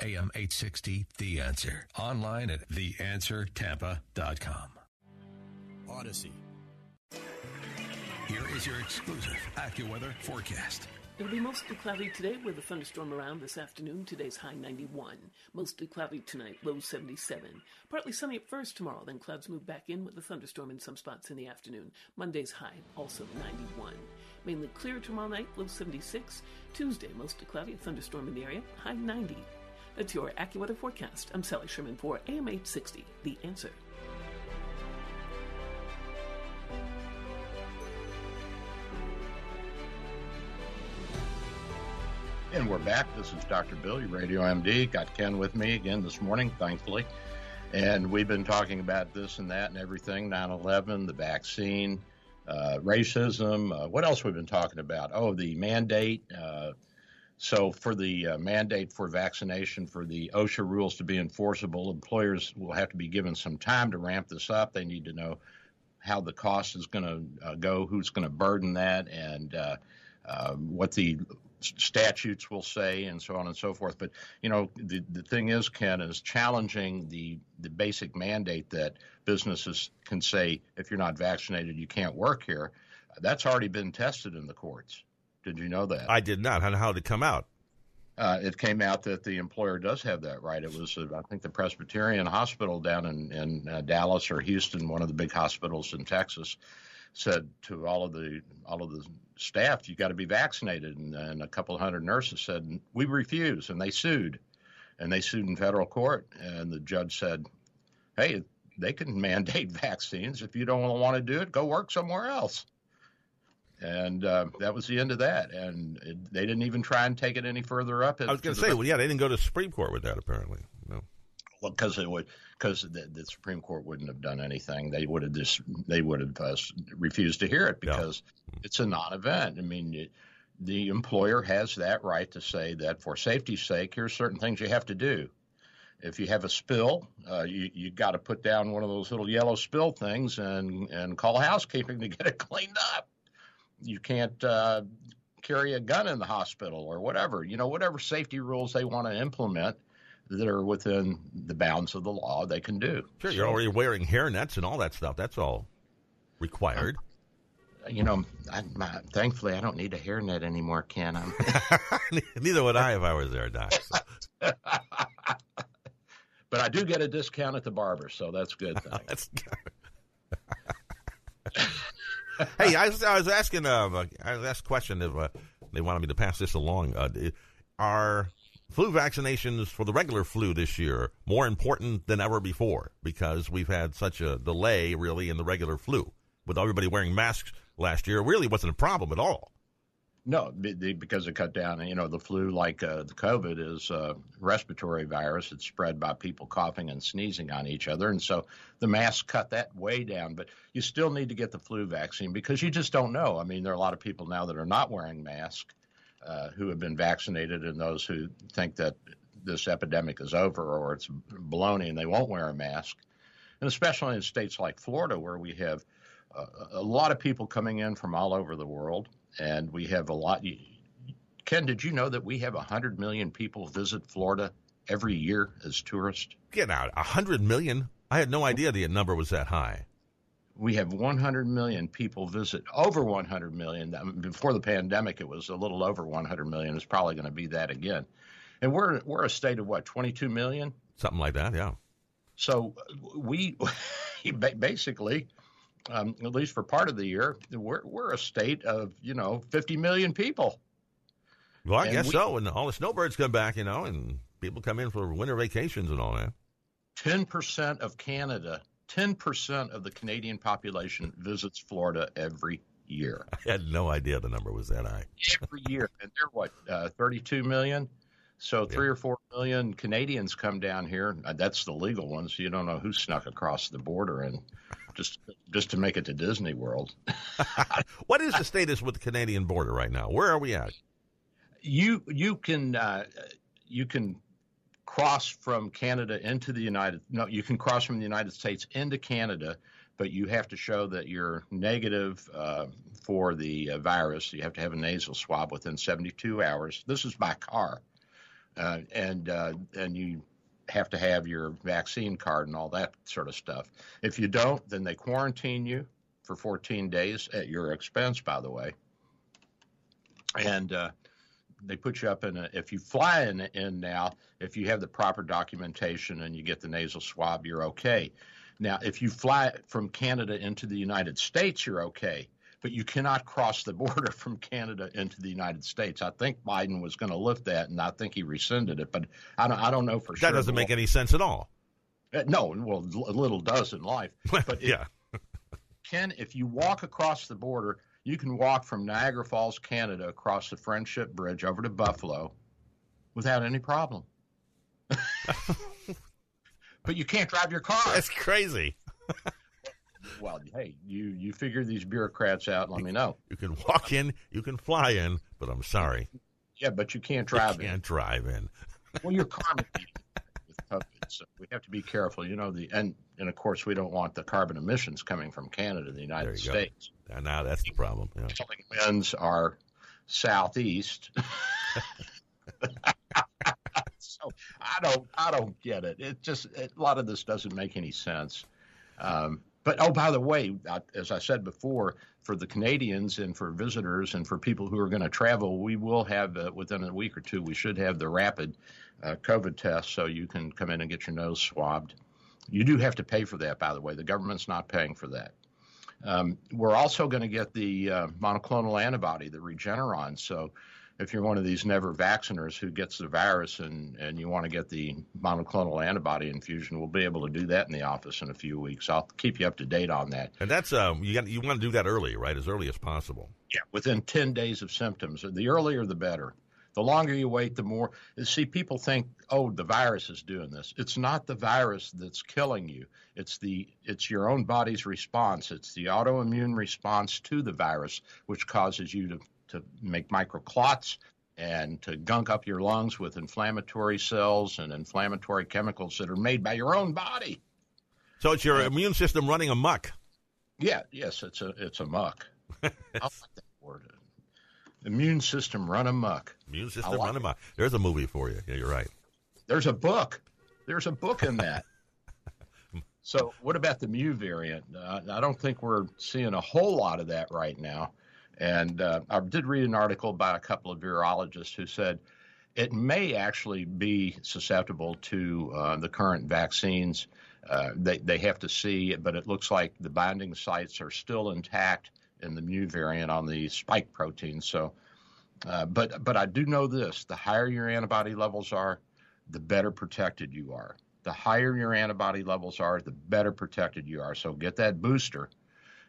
AM 860, The Answer. Online at theanswertampa.com. Odyssey. Here is your exclusive AccuWeather forecast. It'll be mostly cloudy today with a thunderstorm around this afternoon. Today's high 91. Mostly cloudy tonight, low 77. Partly sunny at first tomorrow, then clouds move back in with a thunderstorm in some spots in the afternoon. Monday's high, also 91. Mainly clear tomorrow night, low 76. Tuesday, mostly cloudy, a thunderstorm in the area, high 90. That's your AccuWeather forecast. I'm Sally Sherman for AM 860, The Answer. And we're back. This is Dr. Bill, your Radio MD. Got Ken with me again this morning, thankfully. And we've been talking about this and that and everything 9 11, the vaccine, uh, racism. Uh, what else we've been talking about? Oh, the mandate. Uh, so, for the uh, mandate for vaccination, for the OSHA rules to be enforceable, employers will have to be given some time to ramp this up. They need to know how the cost is going to uh, go, who's going to burden that, and uh, what the statutes will say and so on and so forth. But you know, the the thing is, Ken, is challenging the the basic mandate that businesses can say if you're not vaccinated, you can't work here. That's already been tested in the courts. Did you know that? I did not. How, how did it come out? Uh, it came out that the employer does have that right. It was, uh, I think, the Presbyterian Hospital down in, in uh, Dallas or Houston, one of the big hospitals in Texas, said to all of the all of the staff, "You got to be vaccinated." And, and a couple of hundred nurses said, "We refuse," and they sued, and they sued in federal court. And the judge said, "Hey, they can mandate vaccines. If you don't want to do it, go work somewhere else." And uh, that was the end of that. And it, they didn't even try and take it any further up. I was going to say, well, yeah, they didn't go to Supreme Court with that apparently. No. Well, because it would, because the, the, Supreme Court wouldn't have done anything. They would have just, they would have uh, refused to hear it because yeah. it's a non-event. I mean, it, the employer has that right to say that for safety's sake, here's certain things you have to do. If you have a spill, uh, you you got to put down one of those little yellow spill things and and call housekeeping to get it cleaned up. You can't uh, carry a gun in the hospital or whatever. You know, whatever safety rules they want to implement that are within the bounds of the law, they can do. Sure, you're already wearing hair nets and all that stuff. That's all required. you know, I, my, thankfully, I don't need a hairnet anymore, Ken. I'm... Neither would I if I was there, Doc. So. but I do get a discount at the barber, so that's good. that's good. Hey, I was, I was asking. Uh, I asked a question if uh, they wanted me to pass this along. Uh, are flu vaccinations for the regular flu this year more important than ever before because we've had such a delay, really, in the regular flu with everybody wearing masks last year? It really wasn't a problem at all. No, because it cut down. You know, the flu, like uh, the COVID, is a respiratory virus. It's spread by people coughing and sneezing on each other, and so the masks cut that way down. But you still need to get the flu vaccine because you just don't know. I mean, there are a lot of people now that are not wearing masks uh, who have been vaccinated, and those who think that this epidemic is over or it's baloney and they won't wear a mask. And especially in states like Florida, where we have uh, a lot of people coming in from all over the world and we have a lot. Ken, did you know that we have 100 million people visit Florida every year as tourists? Get out. 100 million? I had no idea the number was that high. We have 100 million people visit, over 100 million. Before the pandemic, it was a little over 100 million. It's probably going to be that again. And we're we're a state of what, 22 million? Something like that, yeah. So we basically um, at least for part of the year, we're we're a state of you know 50 million people. Well, I and guess we, so. And all the snowbirds come back, you know, and people come in for winter vacations and all that. 10% of Canada, 10% of the Canadian population visits Florida every year. I had no idea the number was that high. every year. And they're what, uh, 32 million? So three yeah. or four million Canadians come down here. That's the legal ones. You don't know who snuck across the border and just just to make it to Disney World. what is the status with the Canadian border right now? Where are we at? You you can uh, you can cross from Canada into the United no you can cross from the United States into Canada, but you have to show that you're negative uh, for the uh, virus. You have to have a nasal swab within 72 hours. This is by car, uh, and uh, and you have to have your vaccine card and all that sort of stuff. If you don't, then they quarantine you for 14 days at your expense, by the way. And uh, they put you up in a, if you fly in, in now, if you have the proper documentation and you get the nasal swab, you're okay. Now, if you fly from Canada into the United States, you're okay but you cannot cross the border from Canada into the United States. I think Biden was going to lift that, and I think he rescinded it, but I don't, I don't know for that sure. That doesn't make any sense at all. Uh, no, well, a little does in life. But yeah. Ken, if you walk across the border, you can walk from Niagara Falls, Canada, across the Friendship Bridge over to Buffalo without any problem. but you can't drive your car. That's crazy well, hey, you you figure these bureaucrats out. Let me know. You can walk in, you can fly in, but I'm sorry. Yeah, but you can't drive you can't in. drive in. well, you're carbon with COVID, so we have to be careful. You know the and and of course we don't want the carbon emissions coming from Canada, the United States. Go. Now that's the problem. Yeah. winds are southeast. so I don't I don't get it. It just it, a lot of this doesn't make any sense. Um, but oh, by the way, as I said before, for the Canadians and for visitors and for people who are going to travel, we will have uh, within a week or two. We should have the rapid uh, COVID test, so you can come in and get your nose swabbed. You do have to pay for that, by the way. The government's not paying for that. Um, we're also going to get the uh, monoclonal antibody, the Regeneron. So if you're one of these never vacciners who gets the virus and, and you want to get the monoclonal antibody infusion, we'll be able to do that in the office in a few weeks. I'll keep you up to date on that. And that's um, you got you want to do that early, right? As early as possible. Yeah, within ten days of symptoms. The earlier, the better. The longer you wait, the more. See, people think, oh, the virus is doing this. It's not the virus that's killing you. It's the it's your own body's response. It's the autoimmune response to the virus, which causes you to to make microclots and to gunk up your lungs with inflammatory cells and inflammatory chemicals that are made by your own body. So it's your immune system running amok. Yeah, yes, it's a it's a muck. I like that word. Immune system run amok. Immune system like run amok. There's a movie for you. Yeah, you're right. There's a book. There's a book in that. so, what about the mu variant? Uh, I don't think we're seeing a whole lot of that right now. And uh, I did read an article by a couple of virologists who said it may actually be susceptible to uh, the current vaccines. Uh, they, they have to see, but it looks like the binding sites are still intact in the new variant on the spike protein. So, uh, but but I do know this: the higher your antibody levels are, the better protected you are. The higher your antibody levels are, the better protected you are. So get that booster.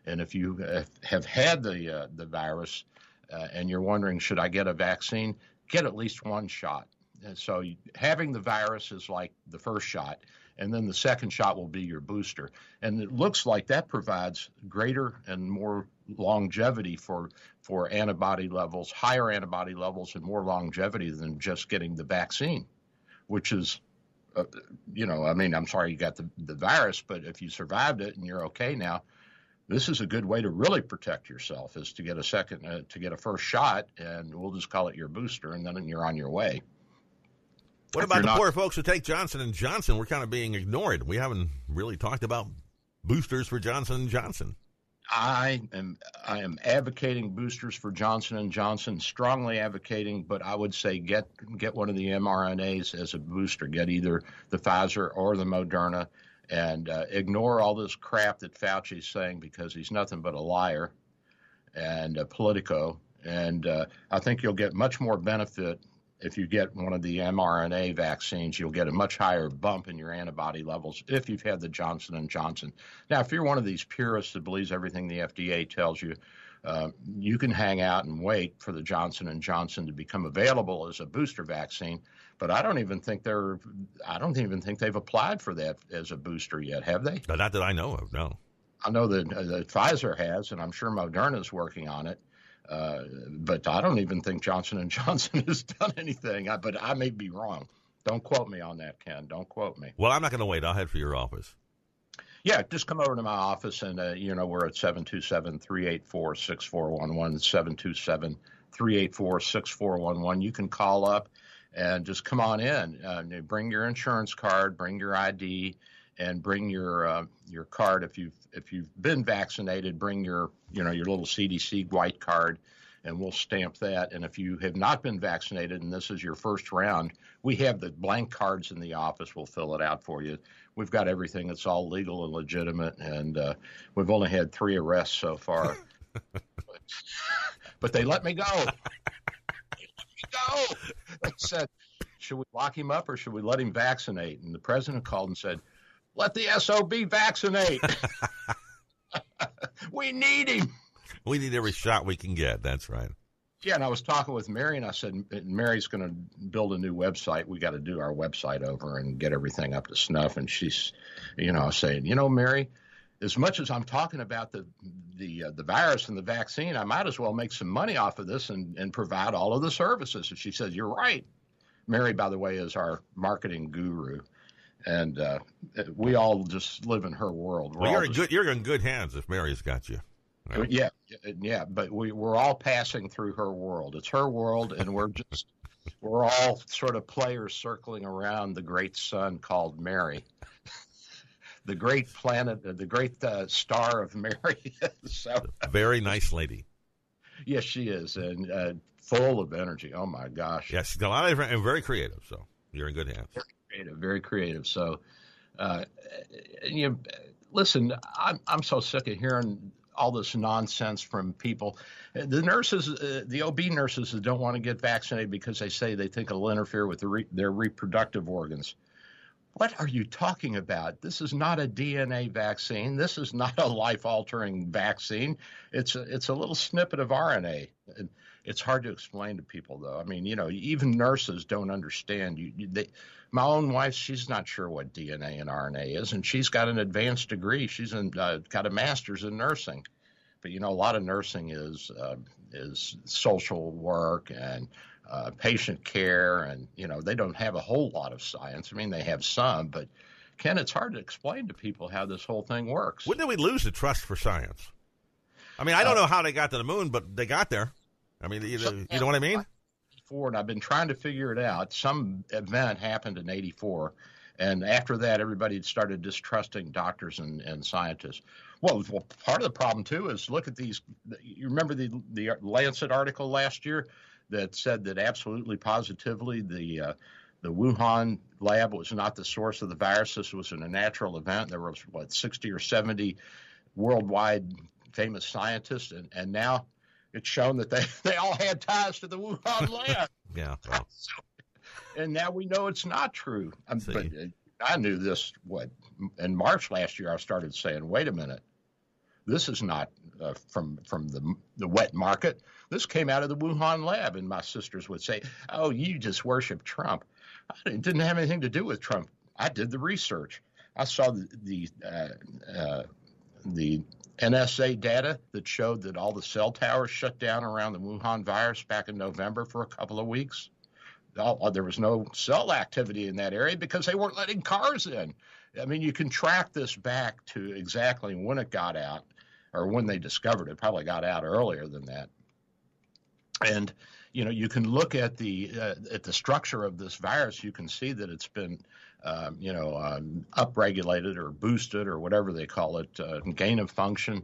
And if you have had the uh, the virus uh, and you're wondering should I get a vaccine, get at least one shot. And so having the virus is like the first shot and then the second shot will be your booster. And it looks like that provides greater and more longevity for for antibody levels, higher antibody levels, and more longevity than just getting the vaccine, which is. Uh, you know, I mean, I'm sorry you got the, the virus, but if you survived it and you're okay now, this is a good way to really protect yourself is to get a second uh, to get a first shot and we'll just call it your booster and then you're on your way what about the not, poor folks who take Johnson and Johnson? We're kind of being ignored. We haven't really talked about boosters for Johnson and Johnson. I am I am advocating boosters for Johnson and Johnson, strongly advocating, but I would say get get one of the mRNAs as a booster. Get either the Pfizer or the Moderna, and uh, ignore all this crap that Fauci's saying because he's nothing but a liar and a politico. And uh, I think you'll get much more benefit if you get one of the mRNA vaccines, you'll get a much higher bump in your antibody levels if you've had the Johnson and Johnson. Now, if you're one of these purists that believes everything the FDA tells you, uh, you can hang out and wait for the Johnson and Johnson to become available as a booster vaccine. But I don't even think they're. I don't even think they've applied for that as a booster yet, have they? Not that I know of. No. I know that, uh, that Pfizer has, and I'm sure Moderna is working on it. Uh, but I don't even think Johnson and Johnson has done anything. I, but I may be wrong. Don't quote me on that, Ken. Don't quote me. Well, I'm not going to wait. I'll head for your office. Yeah, just come over to my office, and uh, you know we're at 727-384-6411, 727-384-6411. You can call up and just come on in. Uh, bring your insurance card, bring your ID, and bring your uh, your card if you've if you've been vaccinated. Bring your you know your little CDC white card, and we'll stamp that. And if you have not been vaccinated and this is your first round, we have the blank cards in the office. We'll fill it out for you. We've got everything It's all legal and legitimate, and uh, we've only had three arrests so far. but they let me go. Go. They said, should we lock him up or should we let him vaccinate? And the president called and said, let the SOB vaccinate. we need him. We need every shot we can get. That's right. Yeah, and I was talking with Mary, and I said, Mary's going to build a new website. We got to do our website over and get everything up to snuff. And she's, you know, saying, you know, Mary, as much as I'm talking about the the uh, the virus and the vaccine, I might as well make some money off of this and and provide all of the services. And she says, you're right. Mary, by the way, is our marketing guru and uh, we all just live in her world. We're well, you're in good. You're in good hands if Mary's got you. Right? Yeah, yeah, but we we're all passing through her world. It's her world, and we're just we're all sort of players circling around the great sun called Mary, the great planet, the great uh, star of Mary. so, very nice lady. Yes, she is, and uh, full of energy. Oh my gosh! Yes, a lot of and very creative. So you're in good hands Very creative, very creative. So, uh, you know, listen, I'm I'm so sick of hearing all this nonsense from people. The nurses, uh, the OB nurses that don't want to get vaccinated because they say they think it'll interfere with the re- their reproductive organs. What are you talking about? This is not a DNA vaccine. This is not a life-altering vaccine. It's a, it's a little snippet of RNA. And it's hard to explain to people, though. I mean, you know, even nurses don't understand. You, you they, my own wife, she's not sure what DNA and RNA is, and she's got an advanced degree. She's in, uh, got a master's in nursing, but you know, a lot of nursing is uh, is social work and uh, patient care, and you know, they don't have a whole lot of science. I mean, they have some, but Ken, it's hard to explain to people how this whole thing works. When did we lose the trust for science? I mean, I don't uh, know how they got to the moon, but they got there. I mean, you, so, you know what I mean? and I've been trying to figure it out. Some event happened in '84, and after that, everybody started distrusting doctors and, and scientists. Well, well, part of the problem too is look at these. You remember the the Lancet article last year that said that absolutely positively the uh, the Wuhan lab was not the source of the virus. This was in a natural event. There was what 60 or 70 worldwide famous scientists, and, and now it's shown that they, they all had ties to the Wuhan lab. yeah. Well. and now we know it's not true. but uh, I knew this what in March last year. I started saying, "Wait a minute, this is not uh, from from the the wet market. This came out of the Wuhan lab." And my sisters would say, "Oh, you just worship Trump." It didn't have anything to do with Trump. I did the research. I saw the the, uh, uh, the NSA data that showed that all the cell towers shut down around the Wuhan virus back in November for a couple of weeks. There was no cell activity in that area because they weren't letting cars in. I mean, you can track this back to exactly when it got out or when they discovered it. Probably got out earlier than that. And you know, you can look at the uh, at the structure of this virus. You can see that it's been um, you know, um, upregulated or boosted or whatever they call it, uh, gain of function.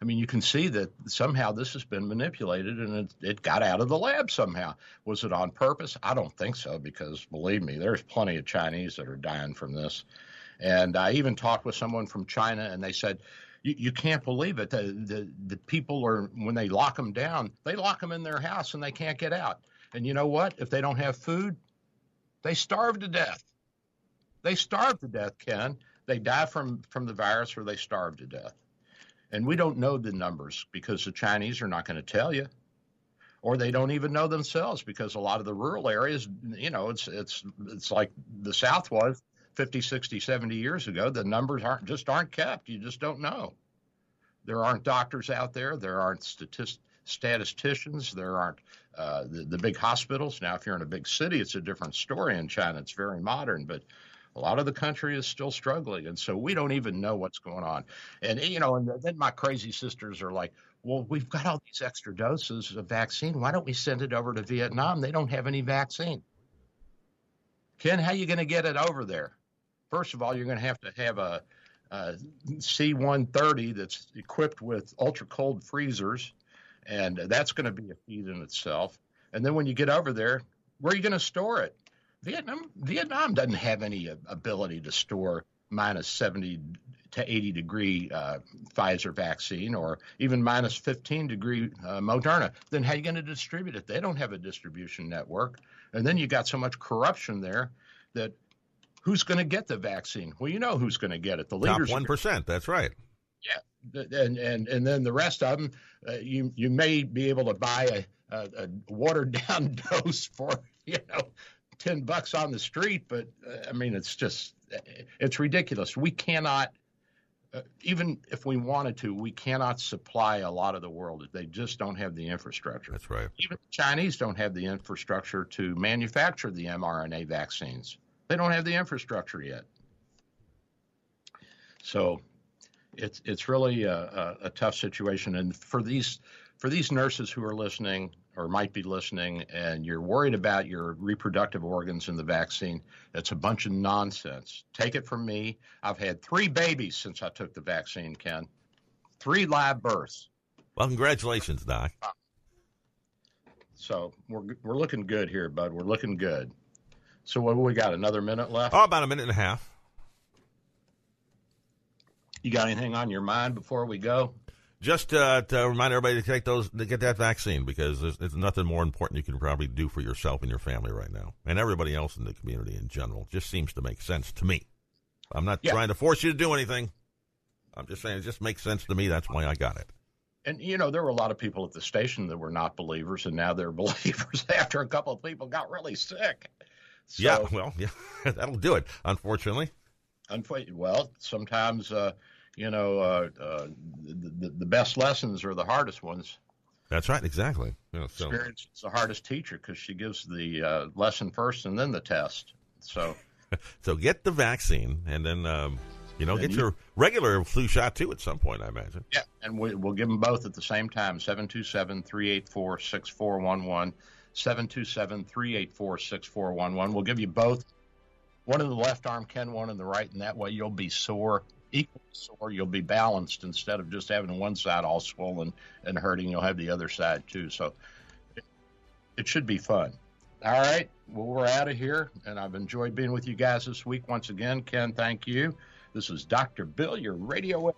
I mean, you can see that somehow this has been manipulated and it, it, got out of the lab somehow. Was it on purpose? I don't think so because believe me, there's plenty of Chinese that are dying from this. And I even talked with someone from China and they said, you, you can't believe it. The, the, the people are, when they lock them down, they lock them in their house and they can't get out. And you know what? If they don't have food, they starve to death. They starve to death, Ken. They die from, from the virus or they starve to death. And we don't know the numbers because the Chinese are not going to tell you. Or they don't even know themselves because a lot of the rural areas, you know, it's it's it's like the South was 50, 60, 70 years ago. The numbers aren't just aren't kept. You just don't know. There aren't doctors out there. There aren't statist- statisticians. There aren't uh, the, the big hospitals. Now, if you're in a big city, it's a different story in China. It's very modern, but a lot of the country is still struggling, and so we don't even know what's going on. And you know, and then my crazy sisters are like, "Well, we've got all these extra doses of vaccine. Why don't we send it over to Vietnam? They don't have any vaccine." Ken, how are you going to get it over there? First of all, you're going to have to have a, a C-130 that's equipped with ultra cold freezers, and that's going to be a feat in itself. And then when you get over there, where are you going to store it? Vietnam Vietnam doesn't have any ability to store minus 70 to 80 degree uh, Pfizer vaccine or even minus 15 degree uh, Moderna. Then how are you going to distribute it? They don't have a distribution network. And then you got so much corruption there that who's going to get the vaccine? Well, you know who's going to get it. The leaders. Top 1%. That's right. Yeah. And, and, and then the rest of them, uh, you, you may be able to buy a, a, a watered down dose for, you know, 10 bucks on the street, but uh, I mean, it's just, it's ridiculous. We cannot, uh, even if we wanted to, we cannot supply a lot of the world. They just don't have the infrastructure. That's right. Even the Chinese don't have the infrastructure to manufacture the mRNA vaccines. They don't have the infrastructure yet. So it's it's really a, a, a tough situation. And for these for these nurses who are listening, or might be listening and you're worried about your reproductive organs in the vaccine, that's a bunch of nonsense. Take it from me. I've had three babies since I took the vaccine, Ken. Three live births. Well, congratulations, Doc. So we're we're looking good here, bud. We're looking good. So what we got? Another minute left? Oh, about a minute and a half. You got anything on your mind before we go? just uh, to remind everybody to take those to get that vaccine because there's, there's nothing more important you can probably do for yourself and your family right now, and everybody else in the community in general. It Just seems to make sense to me. I'm not Yeah. trying to force you to do anything. I'm just saying it just makes sense to me. That's why I got it. And you know, there were a lot of people at the station that were not believers, and now they're believers after a couple of people got really sick. So, yeah, well, yeah, that'll do it. Unfortunately, unfor- well, sometimes uh, you know uh, uh, the, the, best lessons are the hardest ones. that's right. Exactly. Yeah, so Experience is the hardest teacher because she gives the uh, lesson first and then the test. So so get the vaccine and then um, you know get you- your regular flu shot too at some point. I imagine. yeah, and we, we'll give them both at the same time. 727-384-6411. 727-384-6411. We'll give you both. One in the left arm, Ken, one in the right, and that way you'll be sore, equally sore. You'll be balanced instead of just having one side all swollen and hurting. You'll have the other side too. So it, it should be fun. All right. Well, we're out of here, and I've enjoyed being with you guys this week once again. Ken, thank you. This is Dr. Bill, your radio.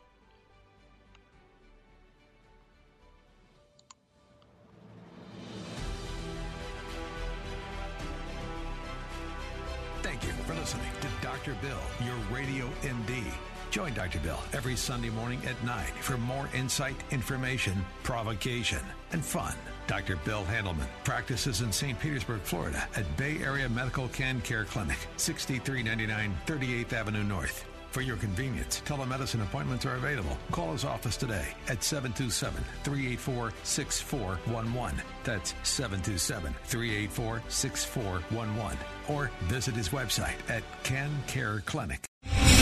Bill, your radio MD. Join Dr. Bill every Sunday morning at 9 for more insight, information, provocation, and fun. Dr. Bill Handelman practices in St. Petersburg, Florida at Bay Area Medical Can Care Clinic, 6399 38th Avenue North. For your convenience, telemedicine appointments are available. Call his office today at 727 384 6411. That's 727 384 6411. Or visit his website at Can